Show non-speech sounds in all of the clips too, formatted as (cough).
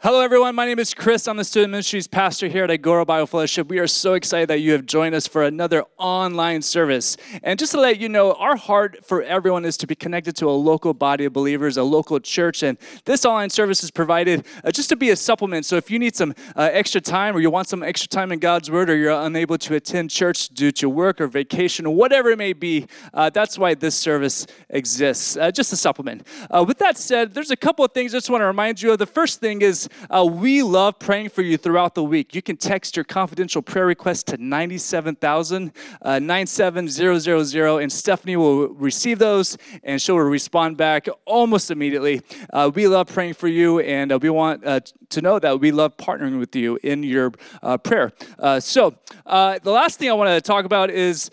Hello, everyone. My name is Chris. I'm the student ministries pastor here at Agora Bible Fellowship. We are so excited that you have joined us for another online service. And just to let you know, our heart for everyone is to be connected to a local body of believers, a local church. And this online service is provided uh, just to be a supplement. So if you need some uh, extra time or you want some extra time in God's Word or you're unable to attend church due to work or vacation or whatever it may be, uh, that's why this service exists. Uh, just a supplement. Uh, with that said, there's a couple of things I just want to remind you of. The first thing is uh, we love praying for you throughout the week. You can text your confidential prayer request to 97,000, uh, 97000, and Stephanie will receive those and she'll respond back almost immediately. Uh, we love praying for you, and uh, we want uh, to know that we love partnering with you in your uh, prayer. So, the last thing I want to talk about is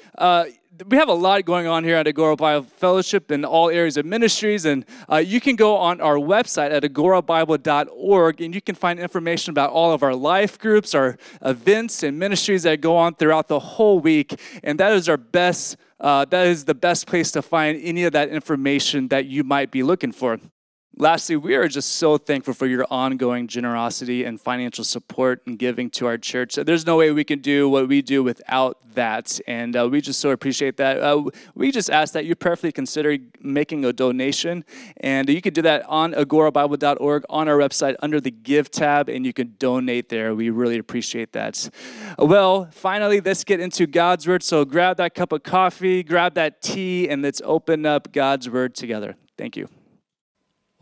we have a lot going on here at Agora Bible Fellowship in all areas of ministries, and uh, you can go on our website at agorabible.org and you can find information about all of our life groups, our events, and ministries that go on throughout the whole week. And that is our best. Uh, that is the best place to find any of that information that you might be looking for. Lastly, we are just so thankful for your ongoing generosity and financial support and giving to our church. There's no way we can do what we do without that, and uh, we just so appreciate that. Uh, we just ask that you prayerfully consider making a donation, and you can do that on agorabible.org on our website under the Give tab, and you can donate there. We really appreciate that. Well, finally, let's get into God's Word. So grab that cup of coffee, grab that tea, and let's open up God's Word together. Thank you.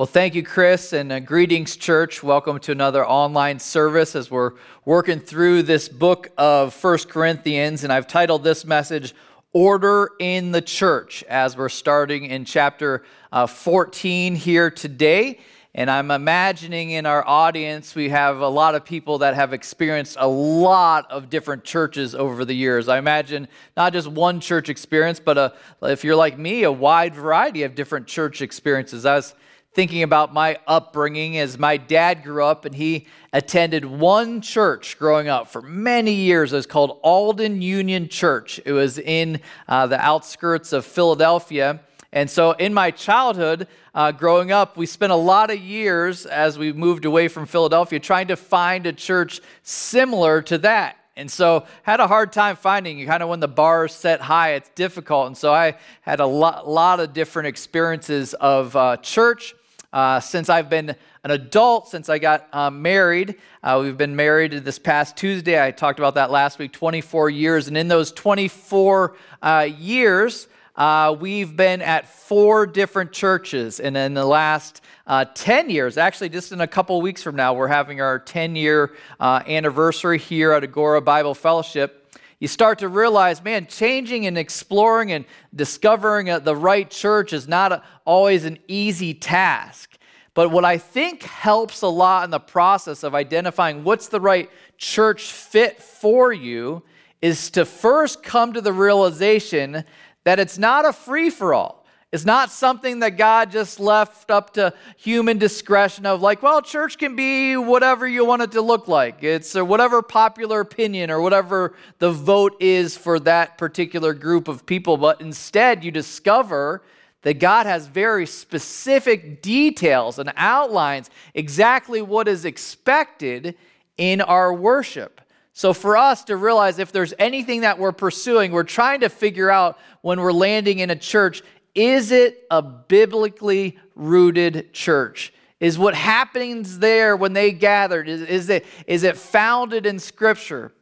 Well, thank you, Chris, and uh, greetings, church. Welcome to another online service as we're working through this book of First Corinthians. And I've titled this message, Order in the Church, as we're starting in chapter uh, 14 here today. And I'm imagining in our audience, we have a lot of people that have experienced a lot of different churches over the years. I imagine not just one church experience, but a, if you're like me, a wide variety of different church experiences. I was thinking about my upbringing as my dad grew up and he attended one church growing up for many years. It was called Alden Union Church. It was in uh, the outskirts of Philadelphia. And so in my childhood, uh, growing up, we spent a lot of years as we moved away from Philadelphia trying to find a church similar to that. And so had a hard time finding you kind of when the bar is set high, it's difficult. And so I had a lot, lot of different experiences of uh, church uh, since I've been an adult, since I got uh, married. Uh, we've been married this past Tuesday. I talked about that last week 24 years. And in those 24 uh, years, uh, we've been at four different churches. And in the last uh, 10 years, actually, just in a couple weeks from now, we're having our 10 year anniversary here at Agora Bible Fellowship you start to realize, man, changing and exploring and discovering uh, the right church is not always an easy task. But what I think helps a lot in the process of identifying what's the right church fit for you is to first come to the realization that it's not a free for all. It's not something that God just left up to human discretion of like, well, church can be whatever you want it to look like. It's whatever popular opinion or whatever the vote is for that particular group of people. But instead, you discover that God has very specific details and outlines exactly what is expected in our worship. So, for us to realize if there's anything that we're pursuing, we're trying to figure out when we're landing in a church is it a biblically rooted church? Is what happens there when they gathered, is, is, it, is it founded in Scripture?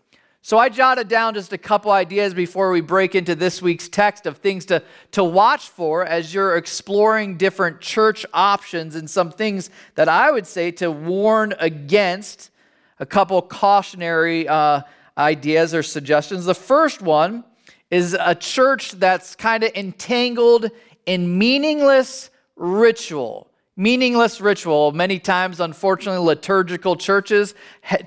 So I jotted down just a couple ideas before we break into this week's text of things to, to watch for as you're exploring different church options and some things that I would say to warn against a couple cautionary uh, ideas or suggestions. The first one is a church that's kind of entangled in meaningless ritual. Meaningless ritual. Many times, unfortunately, liturgical churches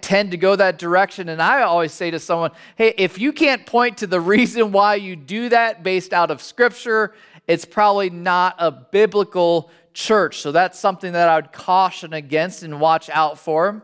tend to go that direction. And I always say to someone, hey, if you can't point to the (laughs) reason why you do that based out of Scripture, it's probably not a biblical church. So that's something that I would caution against and watch out for.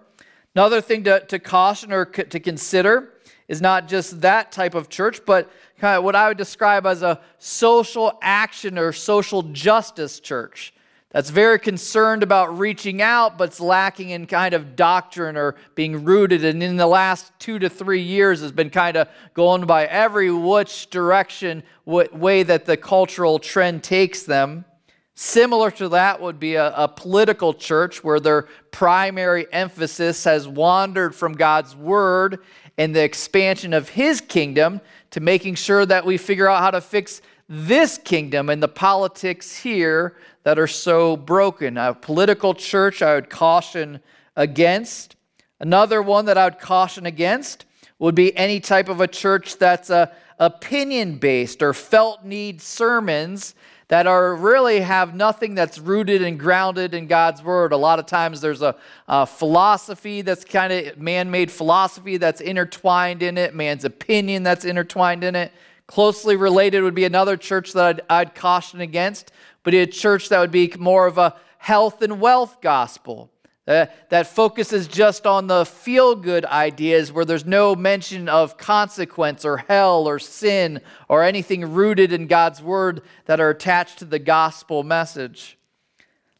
Another thing to, to caution or to consider is not just that type of church, but kind of what I would describe as a social action or social justice church. that's very concerned about reaching out, but's lacking in kind of doctrine or being rooted. And in the last two to three years, has been kind of going by every which direction, what way that the cultural trend takes them. Similar to that would be a, a political church where their primary emphasis has wandered from God's word and the expansion of his kingdom to making sure that we figure out how to fix this kingdom and the politics here that are so broken. A political church I would caution against. Another one that I would caution against would be any type of a church that's uh, a opinion based or felt need sermons that are really have nothing that's rooted and grounded in God's word. A lot of times there's a, a philosophy that's kind of man made philosophy that's intertwined in it, man's opinion that's intertwined in it. Closely related would be another church that I'd, I'd caution against, but a church that would be more of a health and wealth gospel. Uh, that focuses just on the feel good ideas where there's no mention of consequence or hell or sin or anything rooted in God's word that are attached to the gospel message.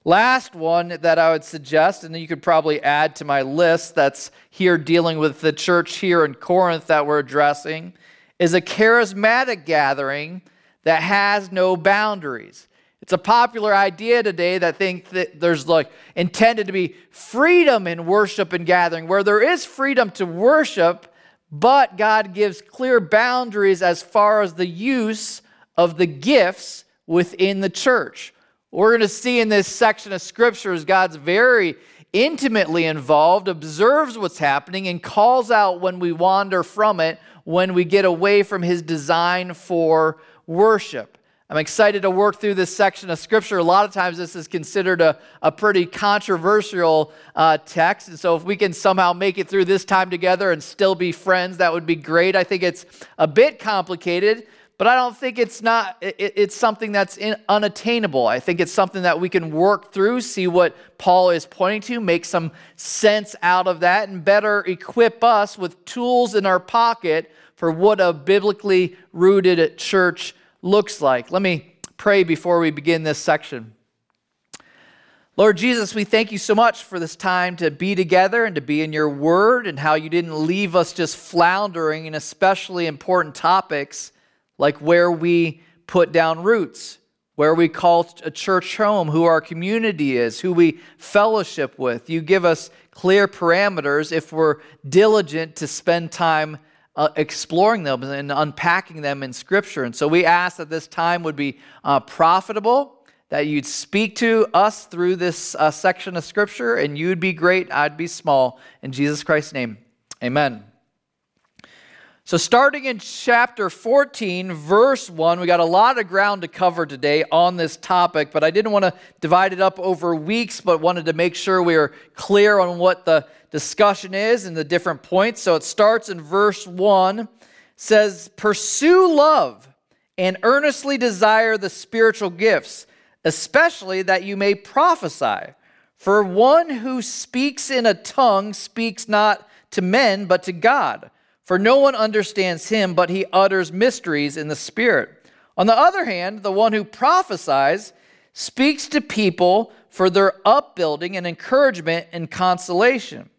Last one that I would suggest, and you could probably add to my list that's here dealing with the church here in Corinth that we're addressing, is a charismatic gathering that has no boundaries. It's a popular idea today that think that there's like intended to be freedom in worship and gathering, where there is freedom to worship, but God gives clear boundaries as far as the use of the gifts within the church. We're going to see in this section of scriptures, God's very intimately involved, observes what's happening, and calls out when we wander from it when we get away from his design for worship. I'm excited to work through this section of scripture. A lot of times, this is considered a, a pretty controversial uh, text. And so, if we can somehow make it through this time together and still be friends, that would be great. I think it's a bit complicated, but I don't think it's not, it, it's something that's in, unattainable. I think it's something that we can work through, see what Paul is pointing to, make some sense out of that, and better equip us with tools in our pocket for what a biblically rooted church looks like. Let me pray before we begin this section. Lord Jesus, we thank you so much for this time to be together and to be in your word and how you didn't leave us just floundering in especially important topics like where we put down roots, where we call a church home, who our community is, who we fellowship with. You give us clear parameters if we're diligent to spend time uh, exploring them and unpacking them in Scripture. And so we ask that this time would be uh, profitable, that you'd speak to us through this uh, section of Scripture, and you'd be great, I'd be small. In Jesus Christ's name, amen. So, starting in chapter 14, verse 1, we got a lot of ground to cover today on this topic, but I didn't want to divide it up over weeks, but wanted to make sure we are clear on what the discussion is and the different points. So, it starts in verse 1 says, Pursue love and earnestly desire the spiritual gifts, especially that you may prophesy. For one who speaks in a tongue speaks not to men, but to God for no one understands him, but he utters mysteries in the Spirit. On the other hand, the one who prophesies speaks to people for their upbuilding and encouragement and consolation.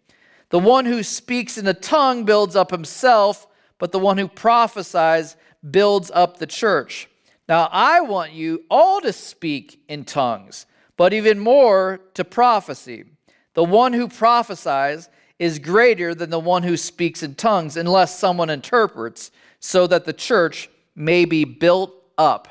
The one who speaks in a tongue builds up himself, but the one who prophesies builds up the church. Now, I want you all to speak in tongues, but even more to prophecy. The one who prophesies is greater than the one who speaks in tongues unless someone interprets, so that the church may be built up.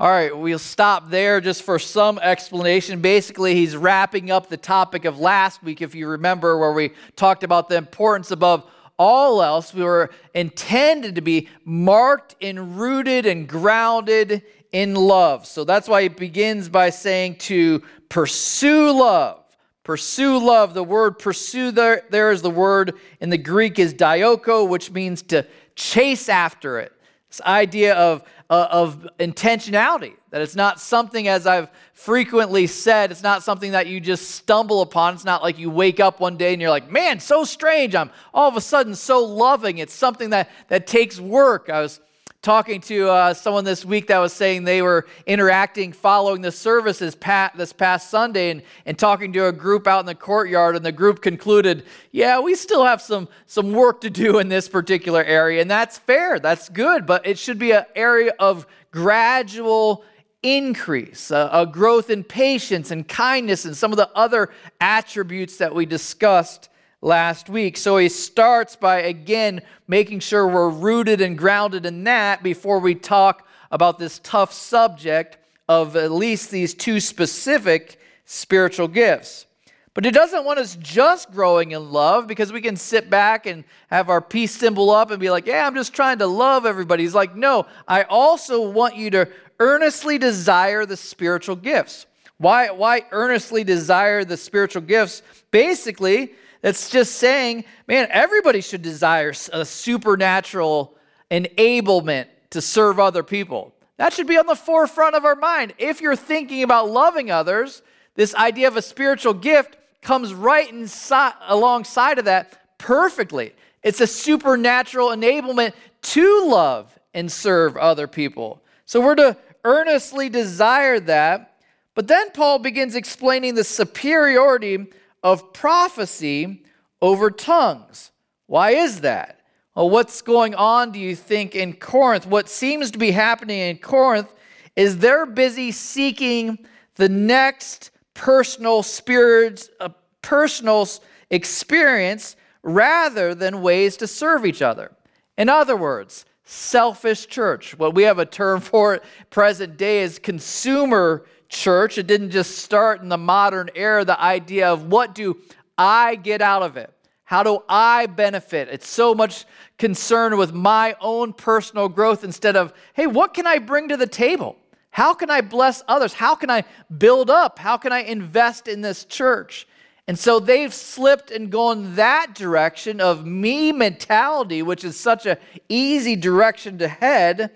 All right, we'll stop there just for some explanation. Basically, he's wrapping up the topic of last week, if you remember, where we talked about the importance above all else. We were intended to be marked and rooted and grounded in love. So that's why he begins by saying to pursue love. Pursue love. The word pursue there, there is the word in the Greek is dioko, which means to chase after it. This idea of, uh, of intentionality, that it's not something, as I've frequently said, it's not something that you just stumble upon. It's not like you wake up one day and you're like, man, so strange. I'm all of a sudden so loving. It's something that, that takes work. I was talking to uh, someone this week that was saying they were interacting following the services pat, this past Sunday and, and talking to a group out in the courtyard, and the group concluded, yeah, we still have some, some work to do in this particular area. And that's fair, that's good, but it should be an area of gradual increase, a, a growth in patience and kindness, and some of the other attributes that we discussed last week. So he starts by again making sure we're rooted and grounded in that before we talk about this tough subject of at least these two specific spiritual gifts. But he doesn't want us just growing in love because we can sit back and have our peace symbol up and be like, yeah, I'm just trying to love everybody. He's like, no, I also want you to earnestly desire the spiritual gifts. Why, why earnestly desire the spiritual gifts? Basically, it's just saying, man, everybody should desire a supernatural enablement to serve other people. That should be on the forefront of our mind. If you're thinking about loving others, this idea of a spiritual gift comes right inside, alongside of that perfectly. It's a supernatural enablement to love and serve other people. So we're to earnestly desire that. But then Paul begins explaining the superiority of prophecy over tongues. Why is that? Well, what's going on, do you think, in Corinth? What seems to be happening in Corinth is they're busy seeking the next personal spirit, a uh, personal experience rather than ways to serve each other. In other words, selfish church. What we have a term (laughs) for it present day is consumer church. It didn't just start in the modern era, the idea of what do I get out of it? How do I benefit? It's so much concerned with my own personal growth instead of, hey, what can I bring to the table? How can I bless others? How can I build up? How can I invest in this church? And so they've slipped and gone that direction of me mentality, which is such an easy direction to head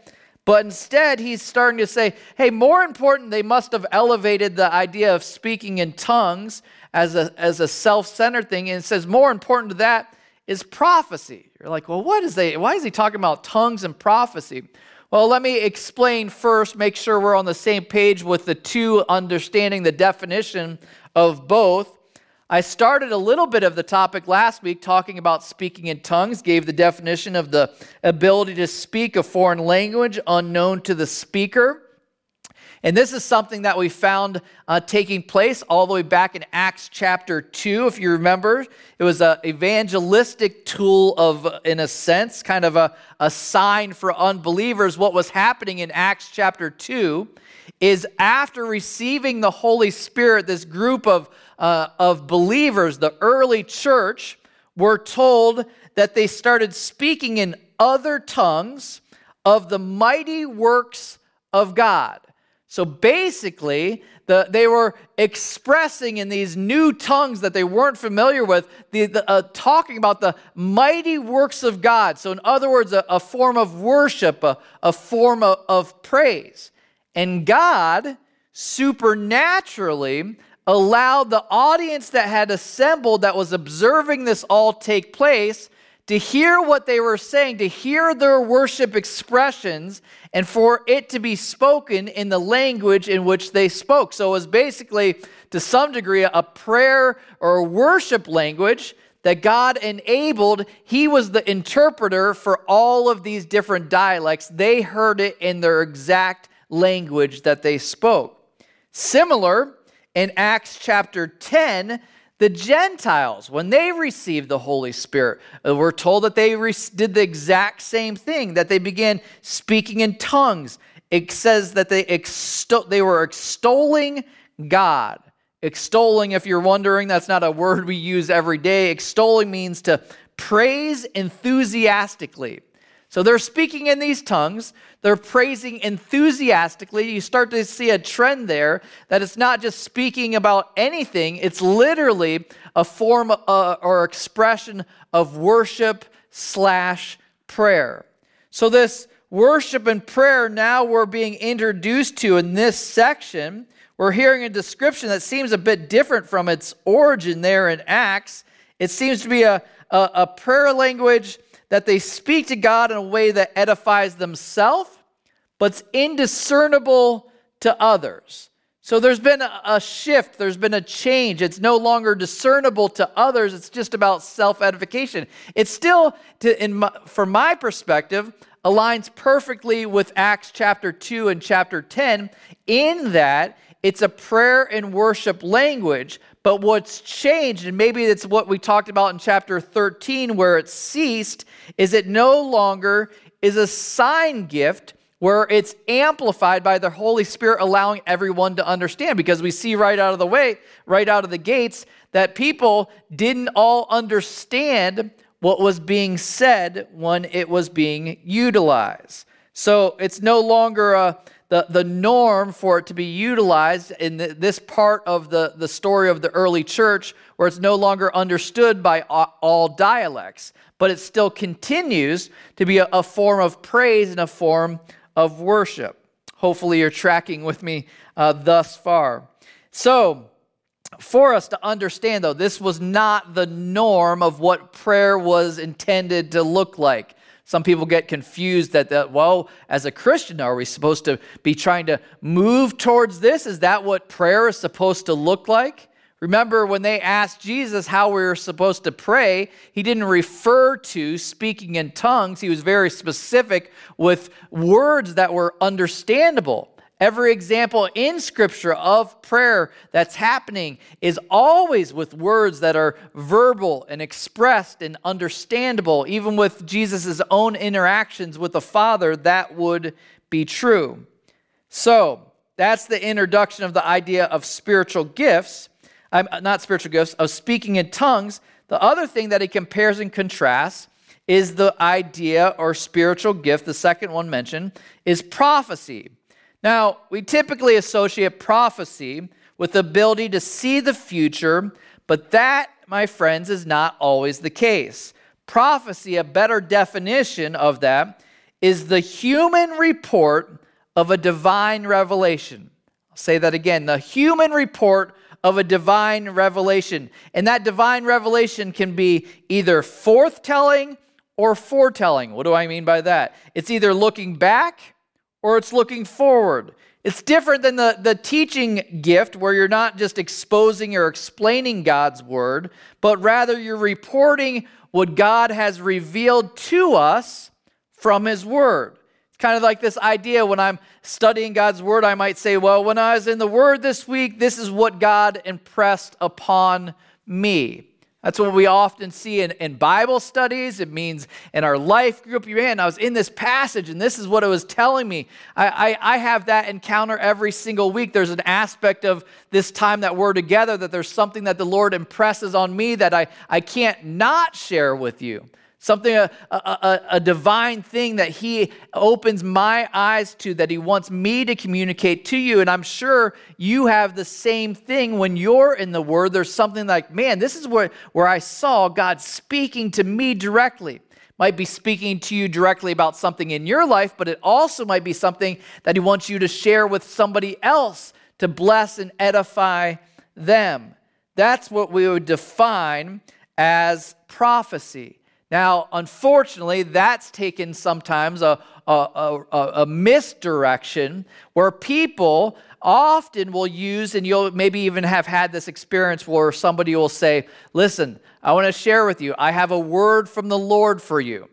but instead, he's starting to say, hey, more important, they must have elevated the idea of speaking in tongues as a, as a self centered thing. And it says, more important to that is prophecy. You're like, well, what is they, why is he talking about tongues and prophecy? Well, let me explain first, make sure we're on the same page with the two understanding the definition of both. I started a little bit of the topic last week talking about speaking in tongues, gave the definition of the ability to speak a foreign language unknown to the speaker. And this is something that we found uh, taking place all the way back in Acts chapter 2. If you remember, it was an evangelistic tool of, in a sense, kind of a, a sign for unbelievers. What was happening in Acts chapter 2 is after receiving the Holy Spirit, this group of uh, of believers, the early church, were told that they started speaking in other tongues of the mighty works of God. So basically, the, they were expressing in these new tongues that they weren't familiar with, the, the, uh, talking about the mighty works of God. So, in other words, a, a form of worship, a, a form of, of praise. And God supernaturally allowed the audience that had assembled, that was observing this all take place, to hear what they were saying, to hear their worship expressions, and for it to be spoken in the language in which they spoke. So it was basically, to some degree, a prayer or worship language that God enabled. He was the interpreter for all of these different dialects. They heard it in their exact language that they spoke. Similar, in Acts chapter 10, the Gentiles, when they received the Holy Spirit, uh, we're told that they did the exact same thing, that they began speaking in tongues. It says that they, extol- they were extolling God. Extolling, if you're wondering, that's not a word we use every day. Extolling means to praise enthusiastically. So they're speaking in these tongues, they're praising enthusiastically. You start to see a trend there that it's not just speaking about anything, it's literally a form uh, or expression of worship slash prayer. So, this worship and prayer now we're being introduced to in this section. We're hearing a description that seems a bit different from its origin there in Acts. It seems to be a, a, a prayer language that they speak to God in a way that edifies themselves, but's indiscernible to others. So there's been a shift, there's been a change. It's no longer discernible to others, it's just about self edification. It's still, to, in my, from my perspective, aligns perfectly with Acts chapter 2 and chapter 10 in that it's a prayer and worship language. But what's changed, and maybe it's what we talked about in chapter 13 where it ceased, is it no longer is a sign gift where it's amplified by the Holy Spirit allowing everyone to understand. Because we see right out of the way, right out of the gates, that people didn't all understand what was being said when it was being utilized. So it's no longer a, the, the norm for it to be utilized in the, this part of the, the story of the early church where it's no longer understood by all dialects, but it still continues to be a, a form of praise and a form of worship. Hopefully, you're tracking with me uh, thus far. So, for us to understand, though, this was not the norm of what prayer was intended to look like. Some people get confused that, that, well, as a Christian, are we supposed to be trying to move towards this? Is that what prayer is supposed to look like? Remember when they asked Jesus how we were supposed to pray, he didn't refer to speaking in tongues. He was very specific with words that were understandable. Every example in Scripture of prayer that's happening is always with words that are verbal and expressed and understandable. Even with Jesus' own interactions with the Father, that would be true. So, that's the introduction of the idea of spiritual gifts. I'm uh, not spiritual gifts, of speaking in tongues. The other thing that he compares and contrasts is the idea or spiritual gift, the second one mentioned, is prophecy. Now, we typically associate prophecy with the ability to see the future, but that, my friends, is not always the case. Prophecy, a better definition of that, is the human report of a divine revelation. I'll say that again the human report of a divine revelation. And that divine revelation can be either forthtelling or foretelling. What do I mean by that? It's either looking back or it's looking forward. It's different than the, the teaching gift where you're not just exposing or explaining God's word, but rather you're reporting what God has revealed to us from his word It's kind of like this idea when I'm studying God's word, I might say, well, when I was in the word this week, this is what God impressed upon me. That's what we often see in, in Bible studies. It means in our life group, man, I was in this passage and this is what it was telling me. I, I, I have that encounter every single week. There's an aspect of this time that we're together that there's something that the Lord impresses on me that I, I can't not share with you something, a, a, a, divine thing that He opens my eyes to, that He wants me to communicate to you. And I'm sure you have the same thing when you're in the Word. There's something like, man, this is where, where I saw God speaking to me directly. Might be speaking to you directly about something in your life, but it also might be something that He wants you to share with somebody else to bless and edify them. That's what we would define as prophecy. Now, unfortunately, that's taken sometimes a, a, a, a, misdirection where people often will use, and you'll maybe even have had this experience where somebody will say, Listen, I want to share with you, I have a word from the Lord for you.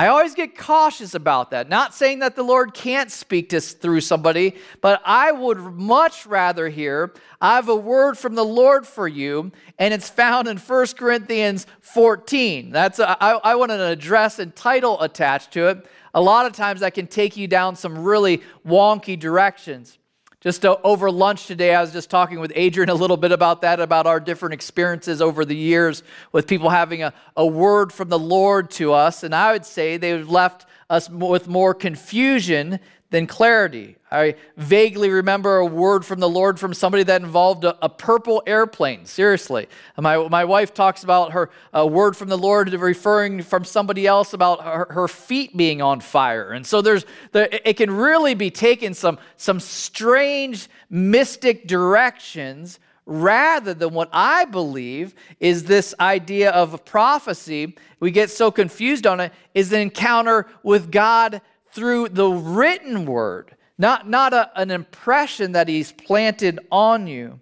I always get cautious about that. Not saying that the Lord can't speak to through somebody, but I would much rather hear, I have a word from the Lord for you, and it's found in 1 Corinthians 14. That's a, I, I want an address and title attached to it. A lot of times that can take you down some really wonky directions. Just uh, over lunch today, I was just talking with Adrian a little bit about that, about our different experiences over the years with people having a, a word from the Lord to us. And I would say they've left us with more confusion than clarity. I vaguely remember a word from the Lord from somebody that involved a, a purple airplane. Seriously. My, my wife talks about her a word from the Lord referring from somebody else about her, her feet being on fire. And so there's the, it can really be taken some, some strange mystic directions rather than what I believe is this idea of prophecy. We get so confused on it, is an encounter with God through the written word, not, not a, an impression that He's planted on you.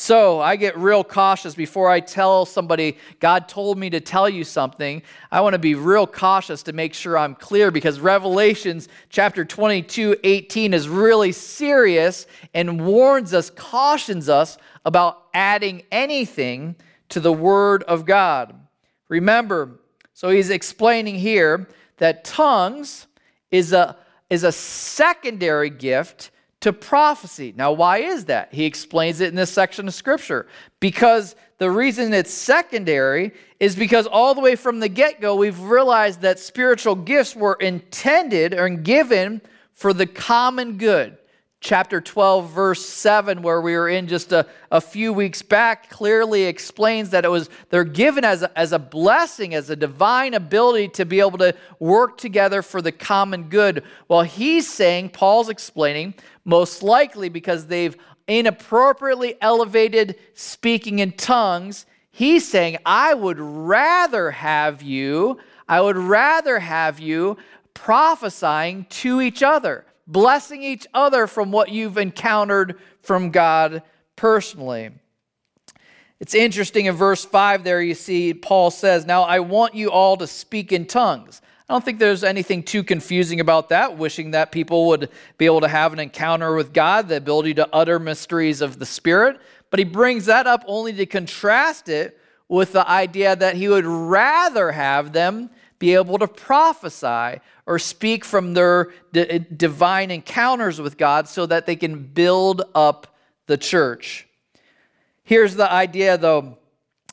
So I get real cautious before I tell somebody, God told me to tell you something. I want to be real cautious to make sure I'm clear because Revelations chapter 22, 18 is really serious and warns us, cautions us about adding anything to the Word of God. Remember, so he's explaining here that tongues is a, is a secondary gift to prophecy. Now, why is that? He explains it in this section of scripture. Because the reason it's secondary is because all the way from the get go, we've realized that spiritual gifts were intended and given for the common good chapter 12 verse 7 where we were in just a, a few weeks back clearly explains that it was they're given as a, as a blessing as a divine ability to be able to work together for the common good. Well he's saying paul's explaining most likely because they've inappropriately elevated speaking in tongues he's saying i would rather have you i would rather have you prophesying to each other blessing each other from what you've encountered from God personally. It's interesting in verse 5 there, you see, Paul says, Now I want you all to speak in tongues. I don't think there's anything too confusing about that, wishing that people would be able to have an encounter with God, the ability to utter mysteries of the Spirit. But he brings that up only to contrast it with the idea that he would rather have them be able to prophesy or speak from their d- divine encounters with God so that they can build up the church. Here's the idea, though,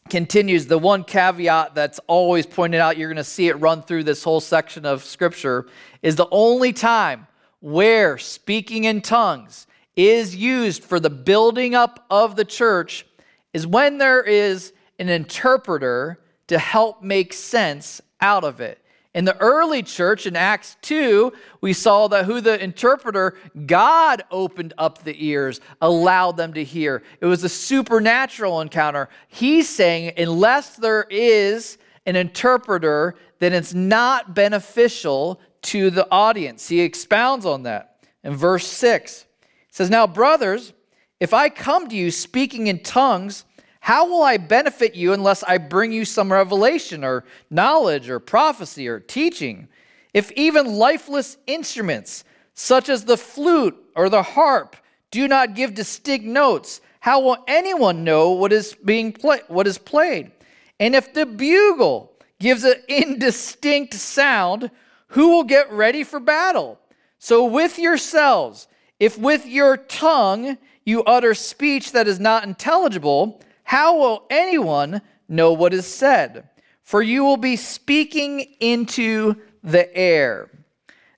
continues the one caveat that's always pointed out, you're going to see it run through this whole section of Scripture, is the only time where speaking in tongues is used for the building up of the church is when there is an interpreter to help make sense out of it. In the early church in Acts 2, we saw that who the interpreter, God opened up the ears, allowed them to hear. It was a supernatural encounter. He's saying, unless there is an interpreter, then it's not beneficial to the audience. He expounds on that in verse 6. He says, Now, brothers, if I come to you speaking in tongues, how will I benefit you unless I bring you some revelation or knowledge or prophecy or teaching? If even lifeless instruments, such as the flute or the harp, do not give distinct notes, how will anyone know what is being play- what is played? And if the bugle gives an (laughs) indistinct sound, who will get ready for battle? So with yourselves, if with your tongue you utter speech that is not intelligible, how will anyone know what is said? For you will be speaking into the air.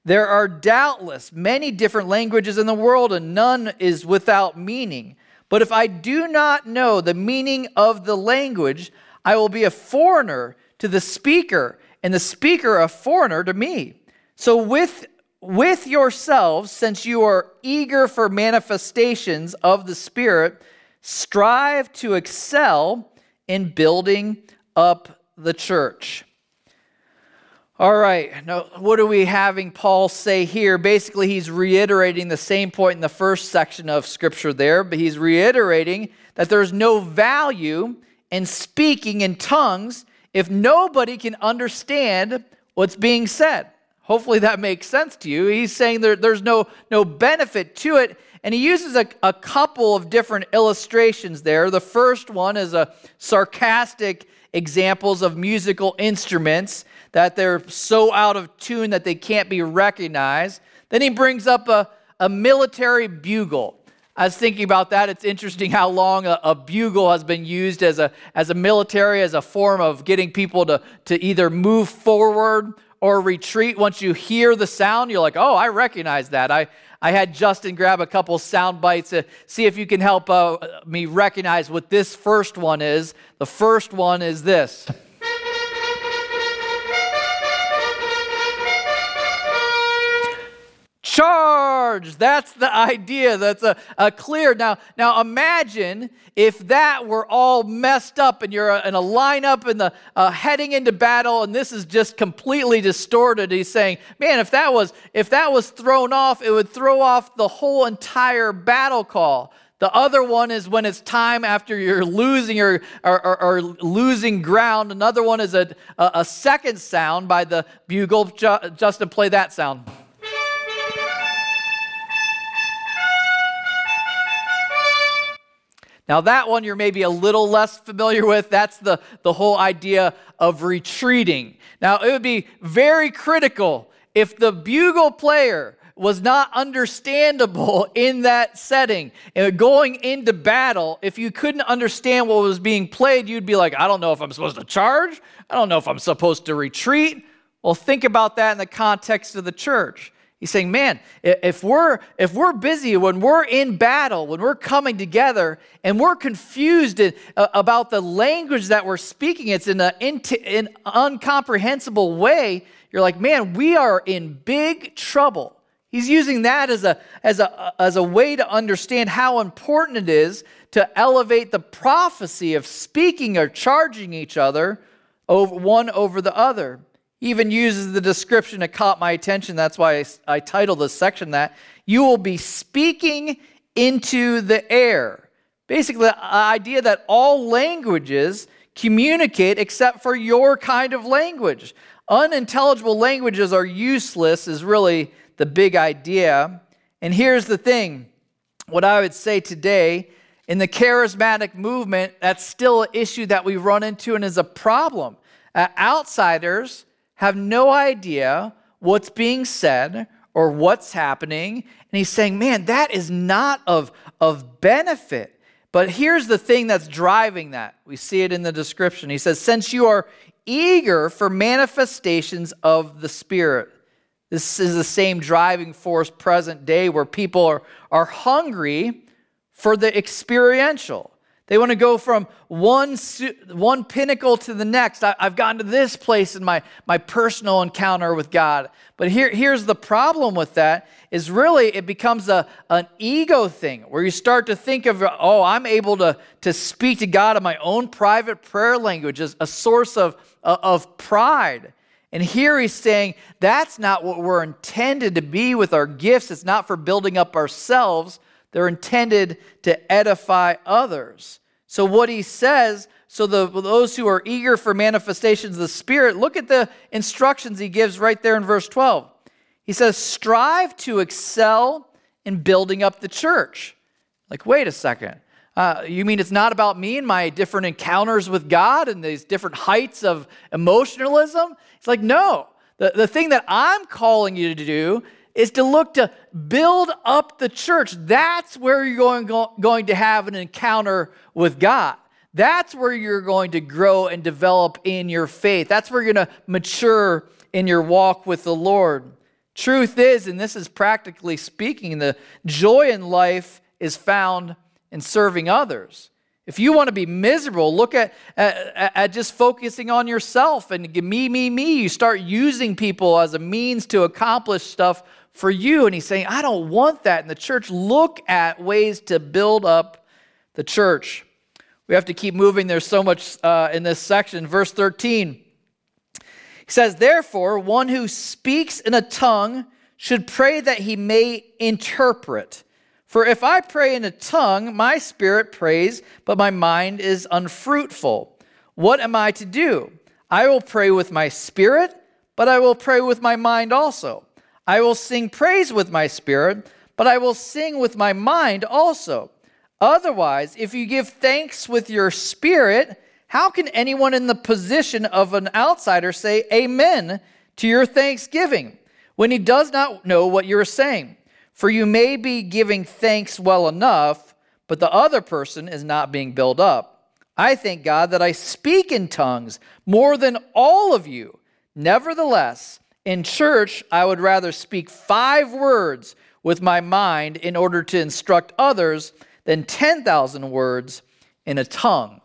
There are doubtless many different languages in the world, and none is without meaning. But if I do not know the meaning of the language, I will be a foreigner to the speaker, and the speaker a foreigner to me. So with with yourselves, since you are eager for manifestations of the Spirit, strive to excel in building up the church. All right, now what are we having Paul say here? Basically, he's reiterating the same point in the first section of scripture there, but he's reiterating that there's no value in speaking in tongues if nobody can understand what's being said. Hopefully that makes sense to you. He's saying there, there's no, no benefit to it and he uses a, a couple of different illustrations there. The first one is a sarcastic examples of musical instruments that they're so out of tune that they can't be recognized. Then he brings up a, a military bugle. I was thinking about that. It's interesting how long a, a, bugle has been used as a, as a military, as a form of getting people to, to either move forward or retreat. Once you hear the sound, you're like, oh, I recognize that. I, I had Justin grab a couple sound bites to see if you can help uh, me recognize what this first one is. The first one is this. (laughs) charge. That's the idea. That's a, a clear. Now, now imagine if that were all messed up and you're in a lineup and the uh, heading into battle and this is just completely distorted. He's saying, man, if that was if that was thrown off, it would throw off the whole entire battle call. The other one is when it's time after you're losing or, or, or, or losing ground. Another one is a, a, a second sound by the bugle. Justin, play that sound. Now, that one you're maybe a little less familiar with. That's the, the whole idea of retreating. Now, it would be very critical if the bugle player was not understandable (laughs) in that setting. And going into battle, if you couldn't understand what was being played, you'd be like, I don't know if I'm supposed to charge. I don't know if I'm supposed to retreat. Well, think about that in the context of the church. He's saying, man, if we're if we're busy when we're in battle, when we're coming together, and we're confused uh, about the language that we're speaking, it's in an in incomprehensible way. You're like, man, we are in big trouble. He's using that as a as a as a way to understand how important it is to elevate the prophecy of speaking or charging each other over one over the other even uses the description that caught my attention. That's why I, I titled this section that. You will be speaking into the air. Basically, the idea that all languages communicate except for your kind of language. Unintelligible languages are useless, is really the big idea. And here's the thing what I would say today in the charismatic movement, that's still an issue that we run into and is a problem. Uh, outsiders have no idea what's being said or what's happening. And he's saying, man, that is not of, of benefit. But here's the thing that's driving that. We see it in the description. He says, since you are eager for manifestations of the Spirit. This is the same driving force present day where people are, are hungry for the experiential. They want to go from one, one pinnacle to the next. I, have gotten to this place in my, my personal encounter with God. But here, here's the problem with that is really it becomes a, an ego thing where you start to think of, oh, I'm able to, to speak to God in my own private prayer language as a source of, uh, of pride. And here he's saying that's not what we're intended to be with our gifts. It's not for building up ourselves, they're intended to edify others. So, what he says, so the, those who are eager for manifestations of the Spirit, look at the instructions he gives right there in verse 12. He says, strive to excel in building up the church. Like, wait a second. Uh, you mean it's not about me and my different encounters with God and these different heights of emotionalism? It's like, no. The, the thing that I'm calling you to do is to look to build up the church. That's where you're going, go, going to have an encounter with God. That's where you're going to grow and develop in your faith. That's where you're going to mature in your walk with the Lord. Truth is, and this is practically speaking, the joy in life is found in serving others. If you want to be miserable, look at, at, at, just focusing on yourself and me, me, me. You start using people as a means to accomplish stuff for you. And he's saying, I don't want that in the church. Look at ways to build up the church. We have to keep moving. There's so much uh, in this section. Verse 13 he says, Therefore, one who speaks in a tongue should pray that he may interpret. For if I pray in a tongue, my spirit prays, but my mind is unfruitful. What am I to do? I will pray with my spirit, but I will pray with my mind also. I will sing praise with my spirit, but I will sing with my mind also. Otherwise, if you give thanks with your spirit, how can anyone in the position of an outsider say amen to your thanksgiving when he does not know what you're saying? For you may be giving thanks well enough, but the other person is not being built up. I thank God that I speak in tongues more than all of you. Nevertheless, in church, I would rather speak five words with my mind in order to instruct others than 10,000 words in a tongue.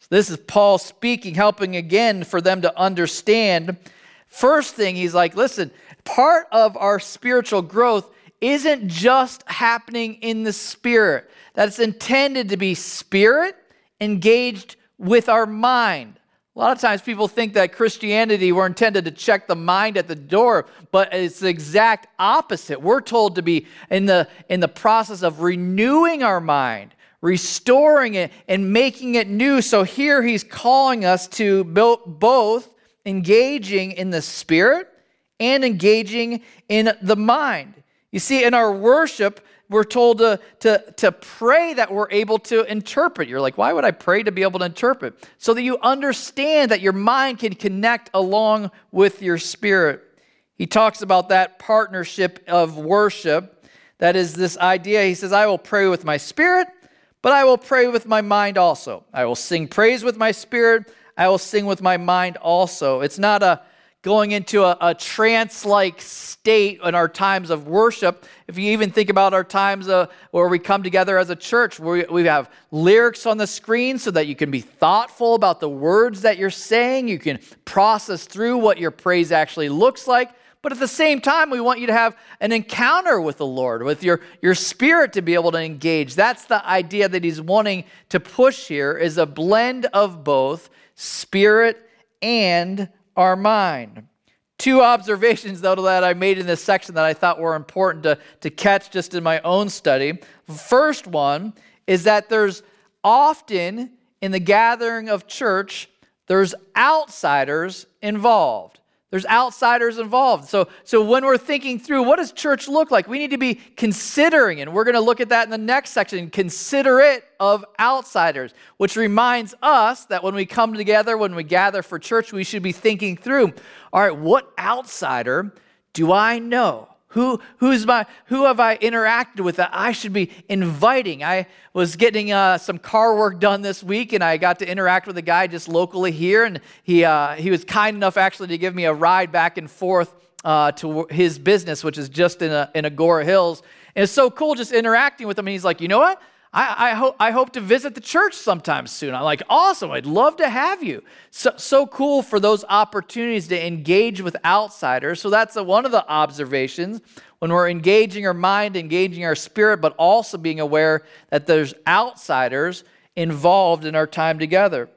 So this is Paul speaking, helping again for them to understand First thing, he's like, listen, part of our spiritual growth isn't just happening in the spirit, that's intended to be spirit engaged with our mind. A lot of times people think that Christianity, we're intended to check the mind at the door, but it's the exact opposite. We're told to be in the, in the process of renewing our mind, restoring it, and making it new. So here he's calling us to both engaging in the spirit and engaging in the mind. You see, in our worship, we're told to, to, to pray that we're able to interpret. You're like, why would I pray to be able to interpret? So that you understand that your mind can connect along with your spirit. He talks about that partnership of worship. That is this idea. He says, I will pray with my spirit, but I will pray with my mind also. I will sing praise with my spirit. I will sing with my mind also. It's not a going into a, a trance like state in our times of worship. If you even think about our times uh, where we come together as a church, we, we have lyrics on the screen so that you can be thoughtful about the words that you're saying. You can process through what your praise actually looks like. But at the same time, we want you to have an encounter with the Lord, with your, your spirit to be able to engage. That's the idea that he's wanting to push here is a blend of both spirit and our mine. Two observations, though, that I made in this section that I thought were important to, to catch just in my own study. First one is that there's often in the gathering of church, there's outsiders involved. There's outsiders involved. So, so when we're thinking through what does church look like, we need to be considering, and we're going to look at that in the next section, consider it of outsiders, which reminds us that when we come together, when we gather for church, we should be thinking through, all right, what outsider do I know? Who, who's my, who have I interacted with that I should be inviting? I was getting uh, some car work done this week, and I got to interact with a guy just locally here, and he, uh, he was kind enough actually to give me a ride back and forth uh, to his business, which is just in, a, in Agoura Hills. And it's so cool just interacting with him. And he's like, you know what? I, I, hope, I hope to visit the church sometime soon. I'm like, awesome. I'd love to have you. So, so cool for those opportunities to engage with outsiders. So that's a, one of the observations when we're engaging our mind, engaging our spirit, but also being aware that there's outsiders involved in our time together.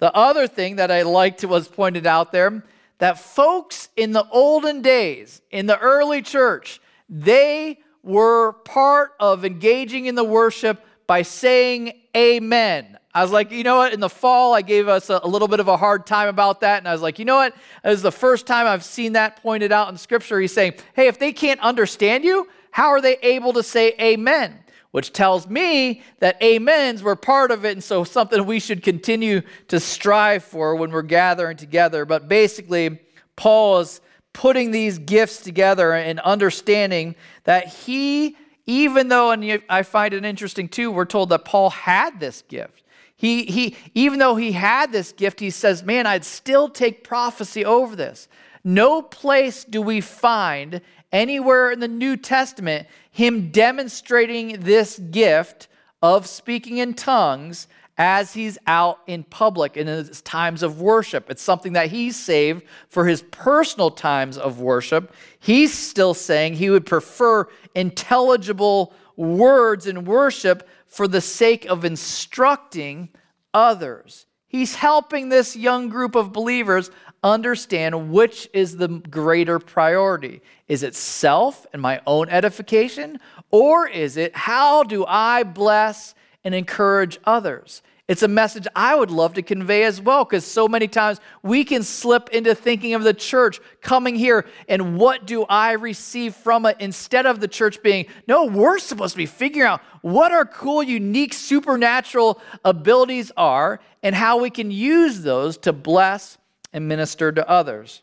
The other thing that I liked was pointed out there that folks in the olden days, in the early church, they were part of engaging in the worship by saying amen. I was like, you know what? In the fall, I gave us a, a, little bit of a hard time about that. And I was like, you know what? This is the first time I've seen that pointed out in Scripture. He's saying, hey, if they can't understand you, how are they able to say amen? Which tells me that amens were part of it. And so something we should continue to strive for when we're gathering together. But basically, Paul is putting these gifts together and understanding that he even though, and I find it interesting too, we're told that Paul had this gift. He, he, even though he had this gift, he says, Man, I'd still take prophecy over this. No place do we find anywhere in the New Testament him demonstrating this gift of speaking in tongues as he's out in public in his times of worship. It's something that he saved for his personal times of worship. He's still saying he would prefer intelligible words in worship for the sake of instructing others. He's helping this young group of believers understand which is the greater priority. Is it self and my own edification? Or is it how do I bless and encourage others? It's a message I would love to convey as well because so many times we can slip into thinking of the church coming here and what do I receive from it instead of the church being, no, we're supposed to be figuring out what our cool, unique, supernatural abilities are and how we can use those to bless and minister to others.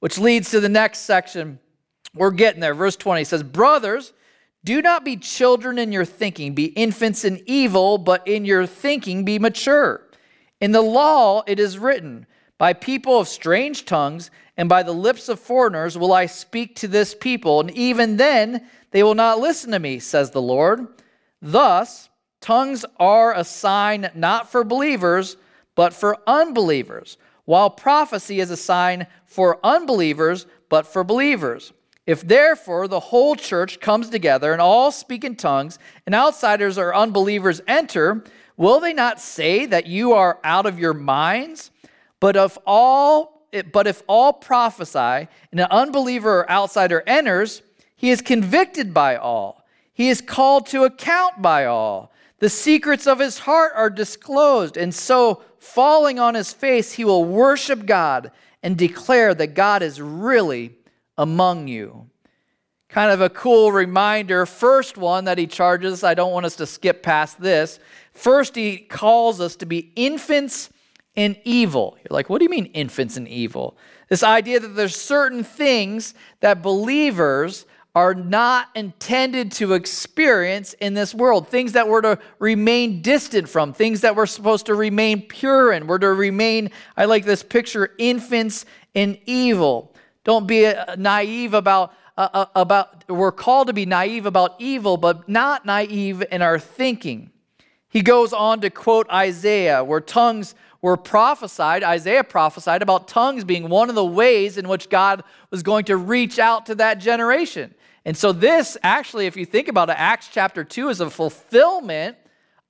Which leads to the next section. We're getting there. Verse 20 says, Brothers, do not be children in your thinking, be infants in evil, but in your thinking be mature. In the law it is written, By people of strange tongues and by the lips of foreigners will I speak to this people, and even then they will not listen to me, says the Lord. Thus, tongues are a sign not for believers, but for unbelievers while prophecy is a sign for unbelievers, but for believers. If therefore the whole church comes together and all speak in tongues, and outsiders or unbelievers enter, will they not say that you are out of your minds? But if all but if all prophesy and an unbeliever or outsider enters, he is convicted by all. He is called to account by all. The secrets of his heart are disclosed, and so falling on his face, he will worship God and declare that God is really among you. Kind of a cool reminder. First one that he charges, I don't want us to skip past this. First, he calls us to be infants in evil. You're like, what do you mean, infants in evil? This idea that there's certain things that believers are not intended to experience in this world. Things that we're to remain distant from, things that we're supposed to remain pure in. We're to remain, I like this picture, infants in evil. Don't be uh, naive about. Uh, uh, about we're called to be naive about evil but not naive in our thinking he goes on to quote isaiah where tongues were prophesied, Isaiah prophesied about tongues being one of the ways in which God was going to reach out to that generation. And so, this actually, if you think about it, Acts chapter 2 is a fulfillment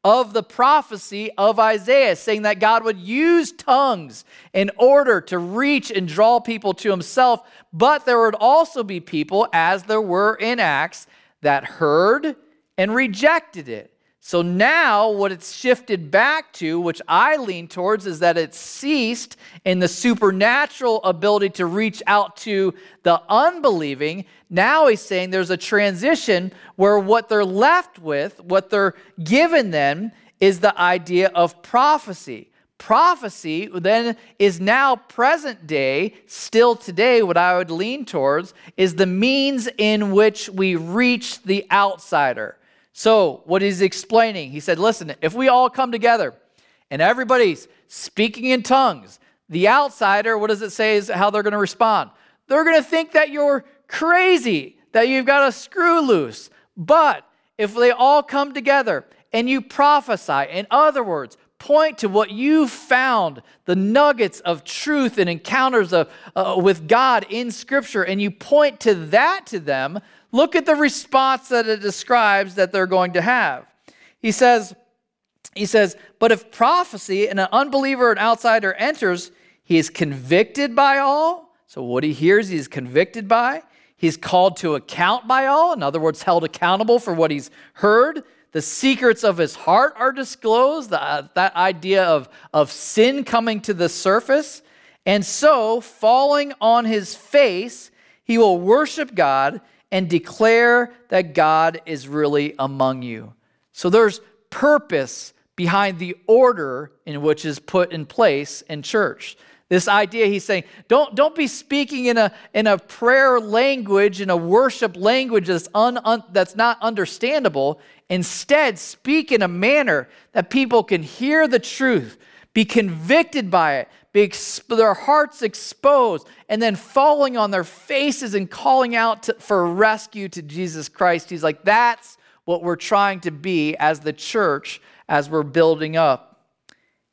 of the prophecy of Isaiah, saying that God would use tongues in order to reach and draw people to himself. But there would also be people, as there were in Acts, that heard and rejected it. So now, what it's shifted back to, which I lean towards, is that it's ceased in the supernatural ability to reach out to the unbelieving. Now he's saying there's a transition where what they're left with, what they're given then, is the idea of prophecy. Prophecy then is now present day, still today, what I would lean towards is the means in which we reach the outsider. So, what he's explaining, he said, listen, if we all come together and everybody's speaking in tongues, the outsider, what does it say is how they're going to respond? They're going to think that you're crazy, that you've got a screw loose. But if they all come together and you prophesy, in other words, point to what you found, the nuggets of truth and encounters of, uh, with God in Scripture, and you point to that to them, Look at the response that it describes that they're going to have. He says, he says, but if prophecy and an unbeliever, an outsider enters, he is convicted by all. So what he hears, he's convicted by. He's called to account by all. In other words, held accountable for what he's heard. The secrets of his heart are disclosed. Uh, that idea of, of sin coming to the surface. And so, falling on his face, he will worship God and declare that God is really among you. So there's purpose behind the order in which is put in place in church. This idea, he's saying, don't, don't be speaking in a, in a prayer language, in a worship language that's, un, un, that's not understandable. Instead, speak in a manner that people can hear the truth, be convicted by it, be exp- their hearts exposed, and then falling on their faces and calling out to, for rescue to Jesus Christ. He's like, that's what we're trying to be as the church as we're building up.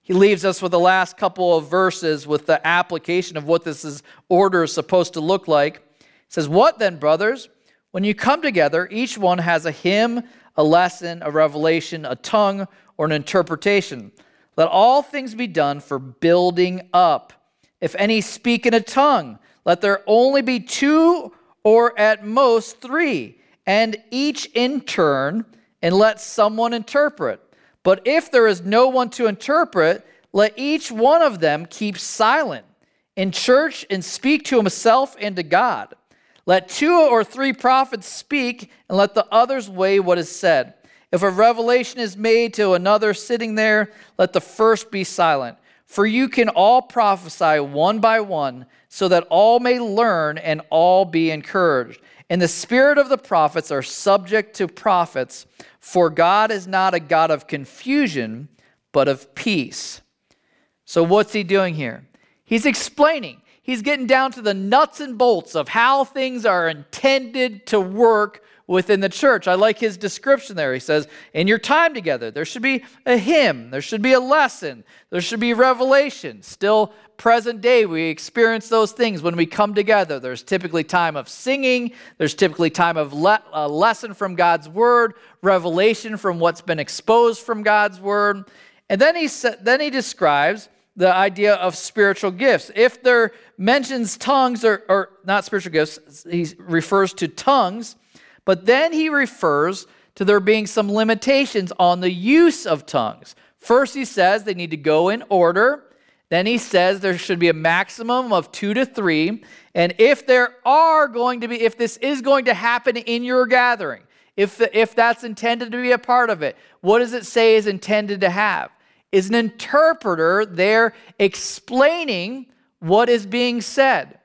He leaves us with the last couple of verses with the application of what this is, order is supposed to look like. He says, What then, brothers? When you come together, each one has a hymn, a lesson, a revelation, a tongue, or an interpretation. Let all things be done for building up. If any speak in a tongue, let there only be two or at most three, and each in turn, and let someone interpret. But if there is no one to interpret, let each one of them keep silent in church and speak to himself and to God. Let two or three prophets speak, and let the others weigh what is said. If a revelation is made to another sitting there, let the first be silent. For you can all prophesy one by one, so that all may learn and all be encouraged. And the spirit of the prophets are subject to prophets, for God is not a God of confusion, but of peace. So, what's he doing here? He's explaining. He's getting down to the nuts and bolts of how things are intended to work within the church. I like his description there. He says, In your time together, there should be a hymn, there should be a lesson, there should be revelation. Still, present day, we experience those things when we come together. There's typically time of singing, there's typically time of le- a lesson from God's word, revelation from what's been exposed from God's word. And then he, sa- then he describes the idea of spiritual gifts. If there mentions tongues or, or not spiritual gifts, he refers to tongues, but then he refers to there being some limitations on the use of tongues. First, he says they need to go in order. Then he says there should be a maximum of two to three. And if there are going to be, if this is going to happen in your gathering, if, if that's intended to be a part of it, what does it say is intended to have? is an interpreter there explaining what is being said.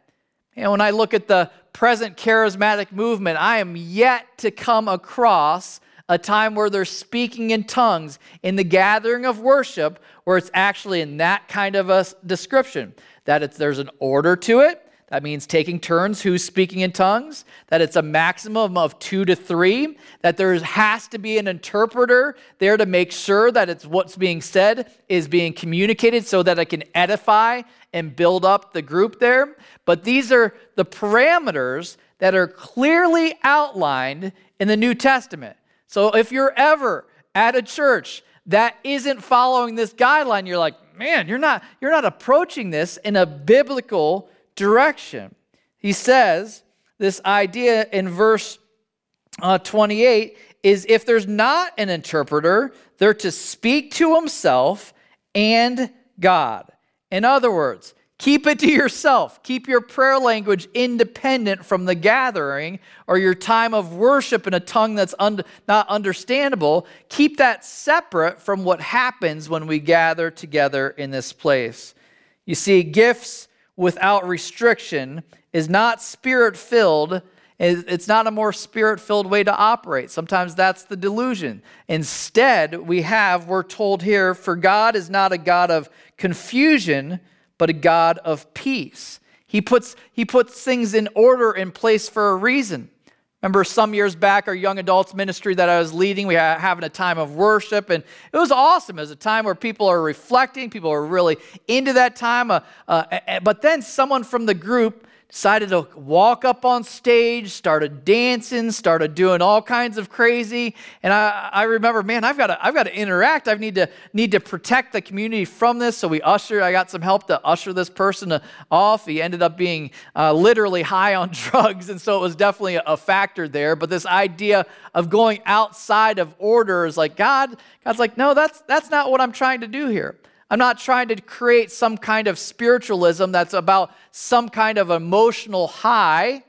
And when I look at the present charismatic movement, I am yet to come across a time where they're speaking in tongues in the gathering of worship where it's actually in that kind of a description. That it's, there's an order to it. That means taking turns who's speaking in tongues, that it's a maximum of two to three, that there has to be an interpreter there to make sure that it's what's being said is being communicated so that it can edify and build up the group there. But these are the parameters that are clearly outlined in the New Testament. So if you're ever at a church that isn't following this guideline, you're like, man, you're not, you're not approaching this in a biblical direction. He says this idea in verse uh, 28 is if there's not an interpreter, they're to speak to himself and God. In other words, keep it to yourself. Keep your prayer language independent from the gathering or your time of worship in a tongue that's un- not understandable. Keep that separate from what happens when we gather together in this place. You see, gifts without restriction is not spirit filled. It's not a more spirit filled way to operate. Sometimes that's the delusion. Instead, we have, we're told here, for God is not a God of confusion, but a God of peace. He puts, he puts things in order in place for a reason. Remember some years back, our young adults ministry that I was leading, we were having a time of worship, and it was awesome. It was a time where people are reflecting, people are really into that time. Uh, uh, but then someone from the group decided to walk up on stage, started dancing, started doing all kinds of crazy. And I, I remember, man, I've got to, I've got to interact. I need to need to protect the community from this. So we usher. I got some help to usher this person off. He ended up being uh, literally high on (laughs) drugs, and so it was definitely a factor there. But this idea of going outside of order is like God. God's like, no, that's that's not what I'm trying to do here. I'm not trying to create some kind of spiritualism that's about some kind of emotional high.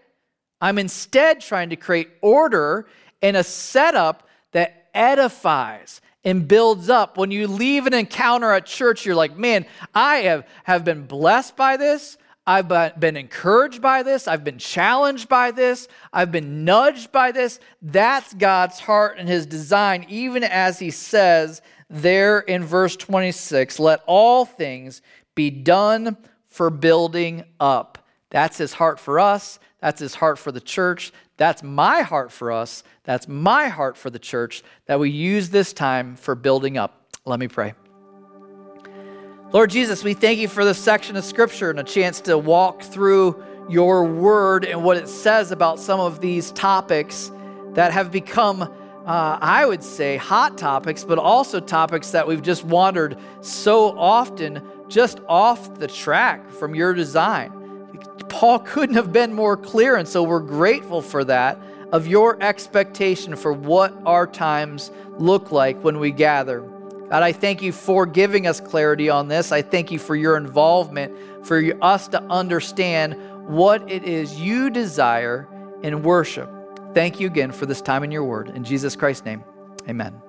I'm instead trying to create order and a setup that edifies and builds up. When you leave an encounter at church, you're like, man, I have, have been blessed by this. I've been encouraged by this. I've been challenged by this. I've been nudged by this. That's God's heart and his design, even as he says there in verse 26 let all things be done for building up. That's his heart for us. That's his heart for the church. That's my heart for us. That's my heart for the church that we use this time for building up. Let me pray. Lord Jesus, we thank you for this section of scripture and a chance to walk through your word and what it says about some of these topics that have become uh, I would say, hot topics, but also topics that we've just wandered so often just off the track from your design. Paul couldn't have been more clear, and so we're grateful for that, of your expectation for what our times look like when we gather. God, I thank you for giving us clarity on this. I thank you for your involvement, for us to understand what it is you desire in worship. Thank you again for this time in your word. In Jesus Christ's name, amen.